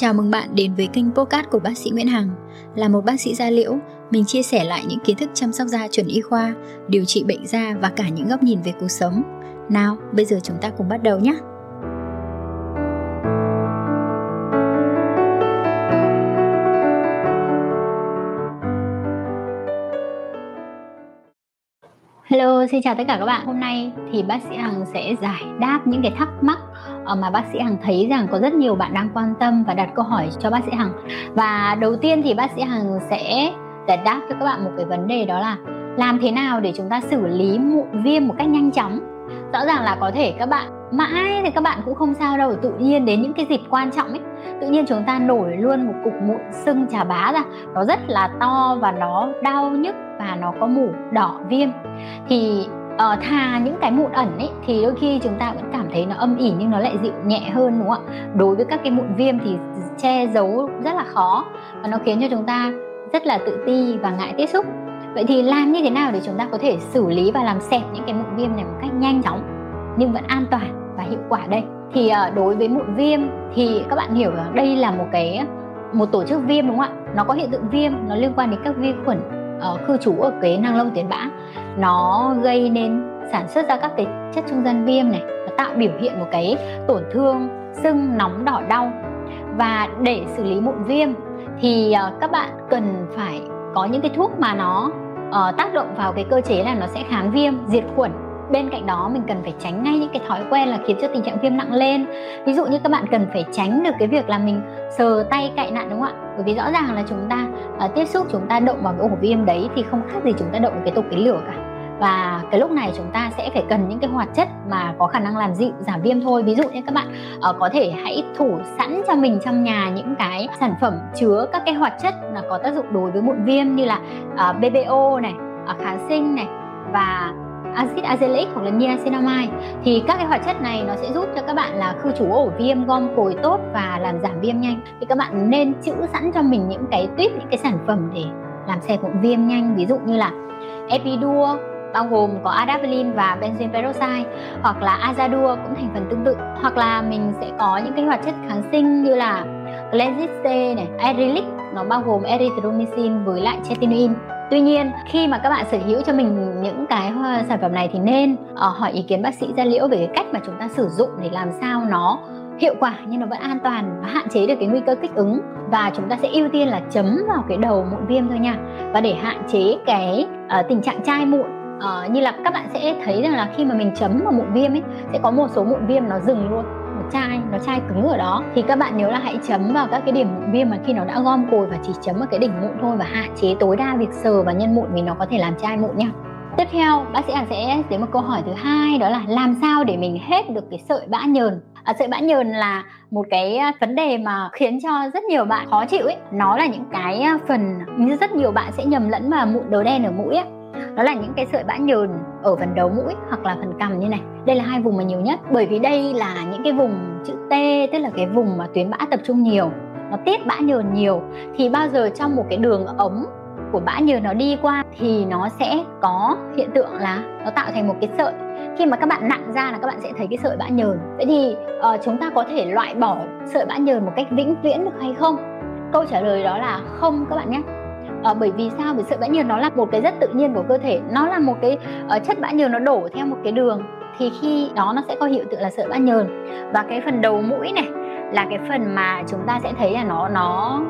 Chào mừng bạn đến với kênh podcast của bác sĩ Nguyễn Hằng. Là một bác sĩ da liễu, mình chia sẻ lại những kiến thức chăm sóc da chuẩn y khoa, điều trị bệnh da và cả những góc nhìn về cuộc sống. Nào, bây giờ chúng ta cùng bắt đầu nhé. Hello, xin chào tất cả các bạn. Hôm nay thì bác sĩ Hằng sẽ giải đáp những cái thắc mắc Ờ, mà bác sĩ Hằng thấy rằng có rất nhiều bạn đang quan tâm và đặt câu hỏi cho bác sĩ Hằng. Và đầu tiên thì bác sĩ Hằng sẽ giải đáp cho các bạn một cái vấn đề đó là làm thế nào để chúng ta xử lý mụn viêm một cách nhanh chóng. Rõ ràng là có thể các bạn, mãi thì các bạn cũng không sao đâu, tự nhiên đến những cái dịp quan trọng ấy, tự nhiên chúng ta nổi luôn một cục mụn sưng trà bá ra, nó rất là to và nó đau nhức và nó có mủ đỏ viêm thì Ờ, uh, thà những cái mụn ẩn ấy thì đôi khi chúng ta vẫn cảm thấy nó âm ỉ nhưng nó lại dịu nhẹ hơn đúng không ạ? Đối với các cái mụn viêm thì che giấu rất là khó và nó khiến cho chúng ta rất là tự ti và ngại tiếp xúc. Vậy thì làm như thế nào để chúng ta có thể xử lý và làm sẹp những cái mụn viêm này một cách nhanh chóng nhưng vẫn an toàn và hiệu quả đây? Thì uh, đối với mụn viêm thì các bạn hiểu rằng đây là một cái một tổ chức viêm đúng không ạ? Nó có hiện tượng viêm nó liên quan đến các vi khuẩn uh, cư trú ở cái năng lông tuyến bã nó gây nên sản xuất ra các cái chất trung gian viêm này nó tạo biểu hiện một cái tổn thương sưng nóng đỏ đau. Và để xử lý mụn viêm thì uh, các bạn cần phải có những cái thuốc mà nó uh, tác động vào cái cơ chế là nó sẽ kháng viêm diệt khuẩn. Bên cạnh đó mình cần phải tránh ngay những cái thói quen là khiến cho tình trạng viêm nặng lên. Ví dụ như các bạn cần phải tránh được cái việc là mình sờ tay cạy nạn đúng không ạ? Bởi vì rõ ràng là chúng ta uh, tiếp xúc chúng ta động vào cái ổ viêm đấy thì không khác gì chúng ta động vào cái tục cái lửa cả. Và cái lúc này chúng ta sẽ phải cần những cái hoạt chất mà có khả năng làm dịu giảm viêm thôi. Ví dụ như các bạn uh, có thể hãy thủ sẵn cho mình trong nhà những cái sản phẩm chứa các cái hoạt chất là có tác dụng đối với mụn viêm như là ờ, uh, BBO này uh, kháng sinh này và axit azelaic hoặc là niacinamide. Thì các cái hoạt chất này nó sẽ giúp cho các bạn là khư trú ổ viêm gom cồi tốt và làm giảm viêm nhanh. Thì các bạn nên chữ sẵn cho mình những cái tuyết những cái sản phẩm để làm sạch mụn viêm nhanh. Ví dụ như là epidur bao gồm có adapalene và benzoyl peroxide hoặc là azadua cũng thành phần tương tự. Hoặc là mình sẽ có những cái hoạt chất kháng sinh như là Glenzyce này, Erylic nó bao gồm erythromycin với lại chetinoin tuy nhiên khi mà các bạn sở hữu cho mình những cái ờ, sản phẩm này thì nên uh, hỏi ý kiến bác sĩ da liễu về cái cách mà chúng ta sử dụng để làm sao nó hiệu quả nhưng nó vẫn an toàn và hạn chế được cái nguy cơ kích ứng. Và chúng ta sẽ ưu tiên là chấm vào cái đầu mụn viêm thôi nha. Và để hạn chế cái uh, tình trạng chai mụn uh, như là các bạn sẽ thấy rằng là khi mà mình chấm vào mụn viêm ấy sẽ có một số mụn viêm nó dừng luôn chai nó chai cứng ở đó. Thì các bạn nhớ là hãy chấm vào các cái điểm mụn viêm mà khi nó đã gom cồi và chỉ chấm vào cái đỉnh mụn thôi và hạn chế tối đa việc sờ và nhân mụn vì nó có thể làm chai mụn nha. Tiếp theo bác sĩ sẽ đến một câu hỏi thứ hai đó là làm sao để mình hết được cái sợi bã nhờn? À, sợi bã nhờn là một cái à, vấn đề mà khiến cho rất nhiều bạn khó chịu ấy. Nó là những cái à, phần như rất nhiều bạn sẽ nhầm lẫn mà mụn đầu đen ở mũi ấy đó là những cái sợi bã nhờn ở phần đầu mũi hoặc là phần cằm như này. Đây là hai vùng mà nhiều nhất bởi vì đây là những cái vùng chữ T tức là cái vùng mà tuyến bã tập trung nhiều nó tiết bã nhờn nhiều. Thì bao giờ trong một cái đường ống của bã nhờn nó đi qua thì nó sẽ có hiện tượng là nó tạo thành một cái sợi. Khi mà các bạn nặng ra là các bạn sẽ thấy cái sợi bã nhờn. Vậy thì uh, chúng ta có thể loại bỏ sợi bã nhờn một cách vĩnh viễn được hay không? Câu trả lời đó là không các bạn nhé à, bởi vì sao? Vì sợi bã nhờn nó là một cái rất tự nhiên của cơ thể. Nó là một cái uh, chất bã nhờn nó đổ theo một cái đường. Thì khi đó nó sẽ có hiện tượng là sợi bã nhờn. Và cái phần đầu mũi này là cái phần mà chúng ta sẽ thấy là nó nó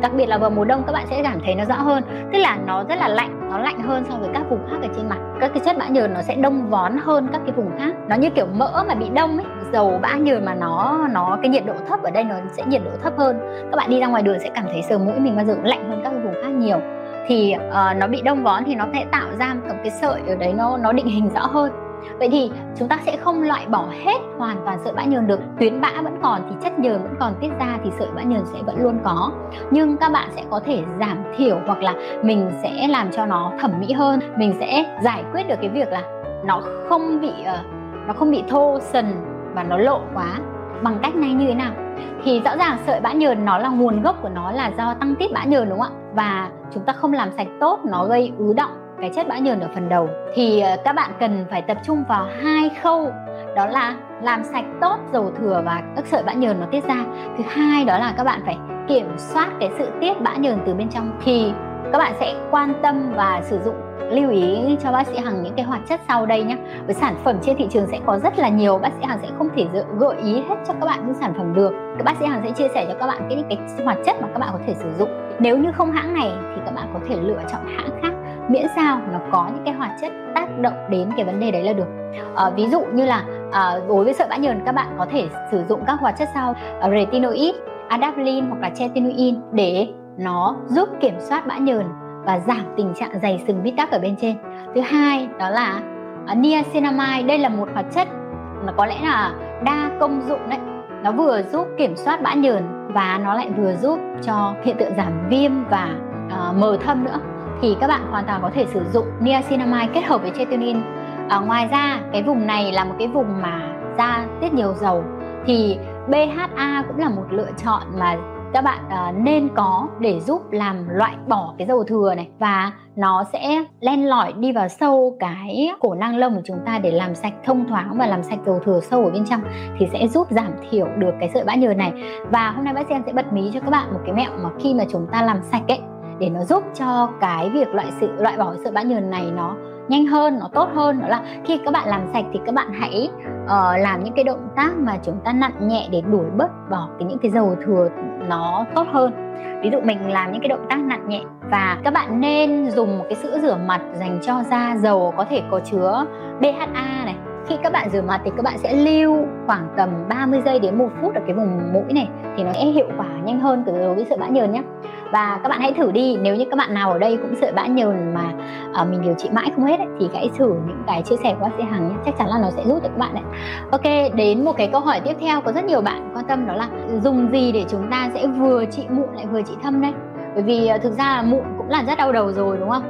đặc biệt là vào mùa đông các bạn sẽ cảm thấy nó rõ hơn. Tức là nó rất là lạnh nó lạnh hơn so với các vùng khác ở trên mặt. Các cái chất bã nhờn nó sẽ đông vón hơn các cái vùng khác. Nó như kiểu mỡ mà bị đông ấy dầu bã nhờn mà nó nó cái nhiệt độ thấp ở đây nó sẽ nhiệt độ thấp hơn. Các bạn đi ra ngoài đường sẽ cảm thấy sờ mũi mình bao giờ cũng lạnh hơn các nhiều thì uh, nó bị đông vón thì nó sẽ tạo ra một cái sợi ở đấy nó nó định hình rõ hơn. Vậy thì chúng ta sẽ không loại bỏ hết hoàn toàn sợi bã nhờn được. Tuyến bã vẫn còn thì chất nhờn vẫn còn tiết ra thì sợi bã nhờn sẽ vẫn luôn có. Nhưng các bạn sẽ có thể giảm thiểu hoặc là mình sẽ làm cho nó thẩm mỹ hơn. Mình sẽ giải quyết được cái việc là nó không bị uh, nó không bị thô sần và nó lộ quá bằng cách này như thế nào? Thì rõ ràng sợi bã nhờn nó là nguồn gốc của nó là do tăng tiết bã nhờn, đúng không ạ? Và chúng ta không làm sạch tốt, nó gây ứ động cái chất bã nhờn ở phần đầu. Thì ờ, các bạn cần phải tập trung vào hai khâu. Đó là làm sạch tốt dầu thừa và các sợi bã nhờn nó tiết ra. Thứ hai đó là các bạn phải kiểm soát cái sự tiết bã nhờn từ bên trong. Thì các bạn sẽ quan tâm và sử dụng lưu ý cho bác sĩ Hằng những cái hoạt chất sau đây nhé với sản phẩm trên thị trường sẽ có rất là nhiều bác sĩ Hằng sẽ không thể gợi ý hết cho các bạn những sản phẩm được. Các bác sĩ Hằng sẽ chia sẻ cho các bạn cái những cái hoạt chất mà các bạn có thể sử dụng. Nếu như không hãng này thì các bạn có thể lựa chọn hãng khác miễn sao nó có những cái hoạt chất tác động đến cái vấn đề đấy là được. À, ví dụ như là à, đối với sợi bã nhờn các bạn có thể sử dụng các hoạt chất sau ờ, retinoid adapalene hoặc là tretinoin để nó giúp kiểm soát bã nhờn và giảm tình trạng dày sừng bít tắc ở bên trên. Thứ hai đó là uh, niacinamide đây là một hoạt chất mà có lẽ là đa công dụng đấy. Nó vừa giúp kiểm soát bã nhờn và nó lại vừa giúp cho hiện tượng giảm viêm và uh, mờ thâm nữa. Thì các bạn hoàn toàn có thể sử dụng niacinamide kết hợp với tretinoin à, ngoài ra cái vùng này là một cái vùng mà da tiết nhiều dầu. Thì BHA cũng là một lựa chọn mà các bạn uh, nên có để giúp làm loại bỏ cái dầu thừa này và nó sẽ len lỏi đi vào sâu cái cổ năng lông của chúng ta để làm sạch thông thoáng và làm sạch dầu thừa sâu ở bên trong thì sẽ giúp giảm thiểu được cái sợi bã nhờn này. Và hôm nay bác sĩ sẽ bật mí cho các bạn một cái mẹo mà khi mà chúng ta làm sạch ấy để nó giúp cho cái việc loại sự loại bỏ sợi bã nhờn này nó nhanh hơn nó tốt hơn đó là khi các bạn làm sạch thì các bạn hãy uh, làm những cái động tác mà chúng ta nặn nhẹ để đuổi bớt bỏ cái những cái dầu thừa nó tốt hơn. Ví dụ mình làm những cái động tác nặn nhẹ và các bạn nên dùng một cái sữa rửa mặt dành cho da dầu có thể có chứa BHA này. Khi các bạn rửa mặt thì các bạn sẽ lưu khoảng tầm 30 giây đến 1 phút ở cái vùng mũi này thì nó sẽ hiệu quả nhanh hơn từ đối với sợi bã nhờn nhé và các bạn hãy thử đi nếu như các bạn nào ở đây cũng sợi bã nhờn mà uh, mình điều trị mãi không hết ấy, thì hãy thử những cái chia sẻ của bác sĩ Hằng nhé. Chắc chắn là nó sẽ giúp được các bạn đấy. Ok đến một cái câu hỏi tiếp theo có rất nhiều bạn quan tâm đó là dùng gì để chúng ta sẽ vừa trị mụn lại vừa trị thâm đây? Bởi vì uh, thực ra là mụn cũng là rất đau đầu rồi đúng không?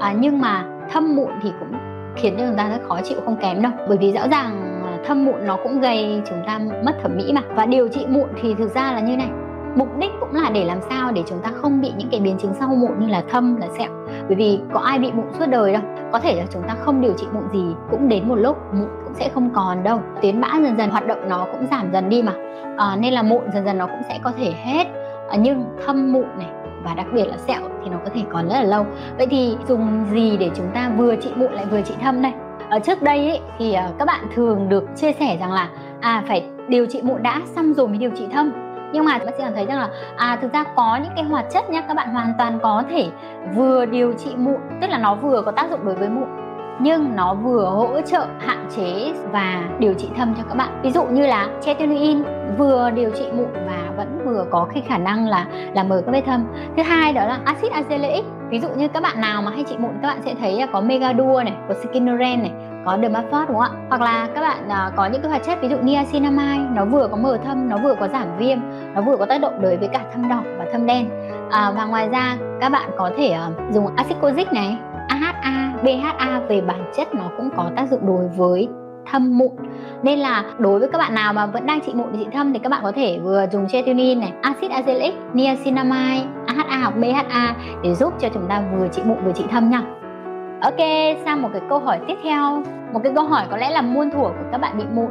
À, nhưng mà thâm mụn thì cũng khiến cho chúng ta rất khó chịu không kém đâu. Bởi vì rõ ràng thâm mụn nó cũng gây chúng ta mất thẩm mỹ mà. Và điều trị mụn thì thực ra là như này mục đích cũng là để làm sao để chúng ta không bị những cái biến chứng sau mụn như là thâm là sẹo. Bởi vì có ai bị mụn suốt đời đâu. Có thể là chúng ta không điều trị mụn gì cũng đến một lúc mụn cũng sẽ không còn đâu. Tuyến bã dần dần hoạt động nó cũng giảm dần đi mà. À, nên là mụn dần dần nó cũng sẽ có thể hết. À, nhưng thâm mụn này và đặc biệt là sẹo thì nó có thể còn rất là lâu. Vậy thì dùng gì để chúng ta vừa trị mụn lại vừa trị thâm đây? Ở trước đây ấy, thì các bạn thường được chia sẻ rằng là à phải điều trị mụn đã xong rồi mới điều trị thâm nhưng mà bác sĩ cảm thấy rằng là à thực ra có những cái hoạt chất nhá, các bạn hoàn toàn có thể vừa điều trị mụn, tức là nó vừa có tác dụng đối với mụn, nhưng nó vừa hỗ trợ hạn chế và điều trị thâm cho các bạn. Ví dụ như là tretinoin vừa điều trị mụn và vẫn vừa có cái khả năng là là mở các vết thâm. Thứ hai đó là axit azelaic. Ví dụ như các bạn nào mà hay trị mụn, các bạn sẽ thấy có megadua này, có skinoren này có dermafort đúng không ạ? Hoặc là các bạn uh, có những cái hoạt chất ví dụ niacinamide nó vừa có mờ thâm nó vừa có giảm viêm nó vừa có tác động đối với cả thâm đỏ và thâm đen. À, và ngoài ra các bạn có thể uh, dùng axit kojic này AHA, BHA về bản chất nó cũng có tác dụng đối với thâm mụn. Nên là đối với các bạn nào mà vẫn đang trị mụn trị thâm thì các bạn có thể vừa dùng tretinoin này, axit azelaic, niacinamide, AHA hoặc BHA để giúp cho chúng ta vừa trị mụn vừa trị thâm nha. Ok, sang một cái câu hỏi tiếp theo, một cái câu hỏi có lẽ là muôn thuở của các bạn bị mụn.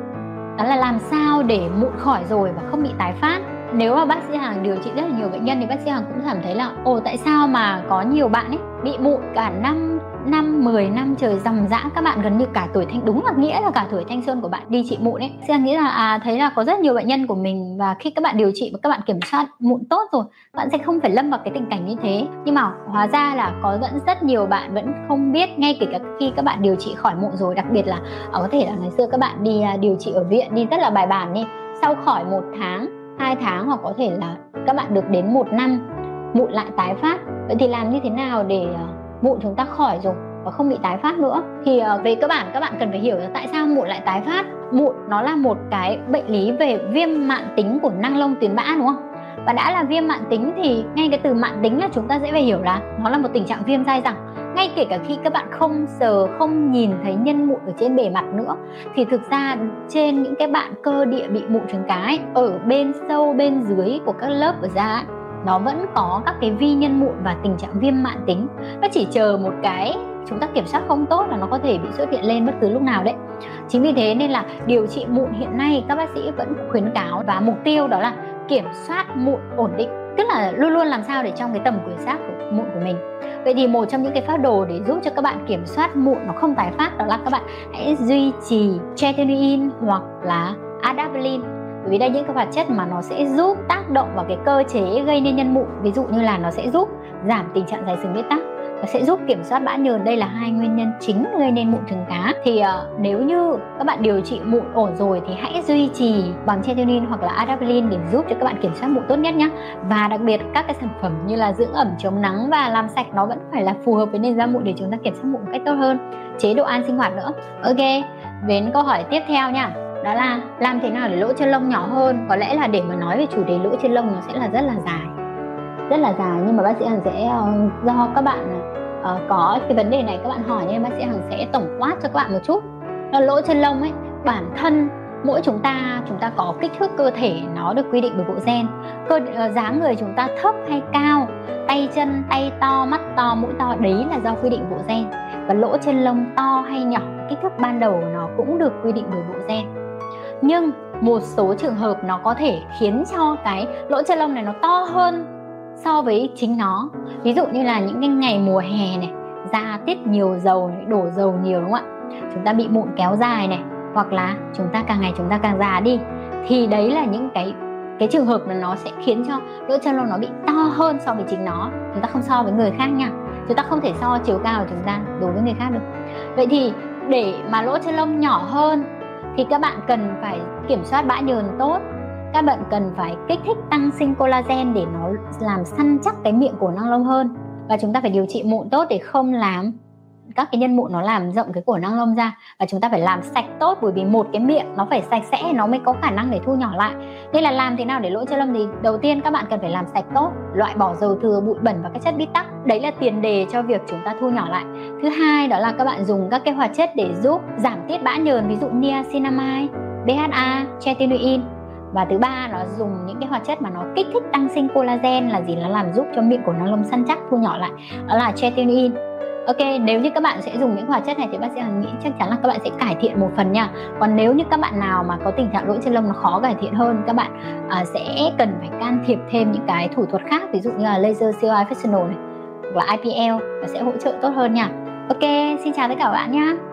Đó là làm sao để mụn khỏi rồi và không bị tái phát? Nếu mà bác sĩ Hằng điều trị rất là nhiều bệnh nhân thì bác sĩ Hằng cũng cảm thấy là, ồ, tại sao mà có nhiều bạn ấy bị mụn cả năm năm 10 năm trời dòng dã các bạn gần như cả tuổi thanh, đúng là nghĩa là cả tuổi thanh xuân của bạn đi trị mụn ấy. Sẽ nghĩ là à thấy là có rất nhiều bệnh nhân của mình và khi các bạn điều trị và các bạn kiểm soát mụn tốt rồi, bạn sẽ không phải lâm vào cái tình cảnh như thế. Nhưng mà hóa ra là có vẫn rất nhiều bạn vẫn không biết, ngay kể cả khi các bạn điều trị khỏi mụn rồi, đặc biệt là à, có thể là ngày xưa các bạn đi à, điều trị ở viện đi rất là bài bản đi, sau khỏi một tháng 2 tháng hoặc có thể là các bạn được đến một năm, mụn lại tái phát. Vậy thì làm như thế nào để ờ, mụn chúng ta khỏi rồi và không bị tái phát nữa? Thì ờ, về cơ bản, các bạn cần phải hiểu là tại sao mụn lại tái phát. Mụn nó là một cái bệnh lý về viêm mạn tính của năng lông tuyến bã, đúng không? Và đã là viêm mạn tính thì ngay cái từ mạn tính là chúng ta dễ phải hiểu là nó là một tình trạng viêm dai dẳng ngay kể cả khi các bạn không sờ không nhìn thấy nhân mụn ở trên bề mặt nữa thì thực ra trên những cái bạn cơ địa bị mụn trứng cá ấy, ở bên sâu bên dưới của các lớp ở da ấy, nó vẫn có các cái vi nhân mụn và tình trạng viêm mạn tính. Nó chỉ chờ một cái chúng ta kiểm soát không tốt là nó có thể bị xuất hiện lên bất cứ lúc nào đấy. Chính vì thế nên là điều trị mụn hiện nay các bác sĩ vẫn khuyến cáo và mục tiêu đó là kiểm soát mụn ổn định tức là luôn luôn làm sao để trong cái tầm kiểm soát của mụn của mình vậy thì một trong những cái phác đồ để giúp cho các bạn kiểm soát mụn nó không tái phát đó là các bạn hãy duy trì tretinoin hoặc là adapalene bởi vì đây những cái hoạt chất mà nó sẽ giúp tác động vào cái cơ chế gây nên nhân mụn. Ví dụ như là nó sẽ giúp giảm tình trạng dài sừng bít tắc và sẽ giúp kiểm soát bã nhờn. Đây là hai nguyên nhân chính gây nên mụn trứng cá. Thì uh, nếu như các bạn điều trị mụn ổn rồi thì hãy duy trì bằng chetinoin hoặc là adapalene để giúp cho các bạn kiểm soát mụn tốt nhất nhé và đặc biệt các cái sản phẩm như là dưỡng ẩm chống nắng và làm sạch nó vẫn phải là phù hợp với nền da mụn để chúng ta kiểm soát mụn một cách tốt hơn. Chế độ ăn sinh hoạt nữa. Ok đến câu hỏi tiếp theo nha. Đó là làm thế nào để lỗ chân lông nhỏ hơn? Có lẽ là để mà nói về chủ đề lỗ chân lông nó sẽ là rất là dài. Rất là dài nhưng mà bác sĩ hằng sẽ uh, do các bạn uh, có cái vấn đề này các bạn hỏi nên bác sĩ hằng sẽ tổng quát cho các bạn một chút. Là lỗ chân lông ấy bản thân mỗi chúng ta chúng ta có kích thước cơ thể nó được quy định bởi bộ gen. Cơ uh, dáng người chúng ta thấp hay cao tay chân tay to mắt to mũi to đấy là do quy định bộ gen. Và lỗ chân lông to hay nhỏ kích thước ban đầu nó cũng được quy định bởi bộ gen. Nhưng một số trường hợp nó có thể khiến cho cái lỗ chân lông này nó to hơn so với chính nó. Ví dụ như là những cái ngày mùa hè này, da tiết nhiều dầu đổ dầu nhiều, đúng không ạ? Chúng ta bị mụn kéo dài này, hoặc là chúng ta càng ngày chúng ta càng già đi, thì đấy là những cái cái trường hợp là nó sẽ khiến cho lỗ chân lông nó bị to hơn so với chính nó. Chúng ta không so với người khác nha. Chúng ta không thể so chiều cao của chúng ta đối với người khác được. Vậy thì để mà lỗ chân lông nhỏ hơn, thì các bạn cần phải kiểm soát bã nhờn tốt các bạn cần phải kích thích tăng sinh collagen để nó làm săn chắc cái miệng cổ năng lông hơn. Và chúng ta phải điều trị mụn tốt để không làm các cái nhân mụn nó làm rộng cái cổ năng lông ra. Và chúng ta phải làm sạch tốt bởi vì một cái miệng nó phải sạch sẽ nó mới có khả năng để thu nhỏ lại. Nên là làm thế nào để lỗ chân lông thì đầu tiên các bạn cần phải làm sạch tốt loại bỏ dầu thừa bụi bẩn và các chất bít tắc. Đấy là tiền đề cho việc chúng ta thu nhỏ lại. Thứ hai đó là các bạn dùng các cái hoạt chất để giúp giảm tiết bã nhờn ví dụ niacinamide BHA, tretinoin và thứ ba nó dùng những cái hoạt chất mà nó kích thích tăng sinh collagen là gì nó làm giúp cho miệng của nó lông săn chắc thu nhỏ lại đó là tretinoin Ok, nếu như các bạn sẽ dùng những hoạt chất này thì bác sĩ Hằng nghĩ chắc chắn là các bạn sẽ cải thiện một phần nha. Còn nếu như các bạn nào mà có tình trạng lỗ chân lông nó khó cải thiện hơn, các bạn uh, sẽ cần phải can thiệp thêm những cái thủ thuật khác, ví dụ như là laser COI fractional này, hoặc là IPL và sẽ hỗ trợ tốt hơn nha. Ok, xin chào tất cả các bạn nhé.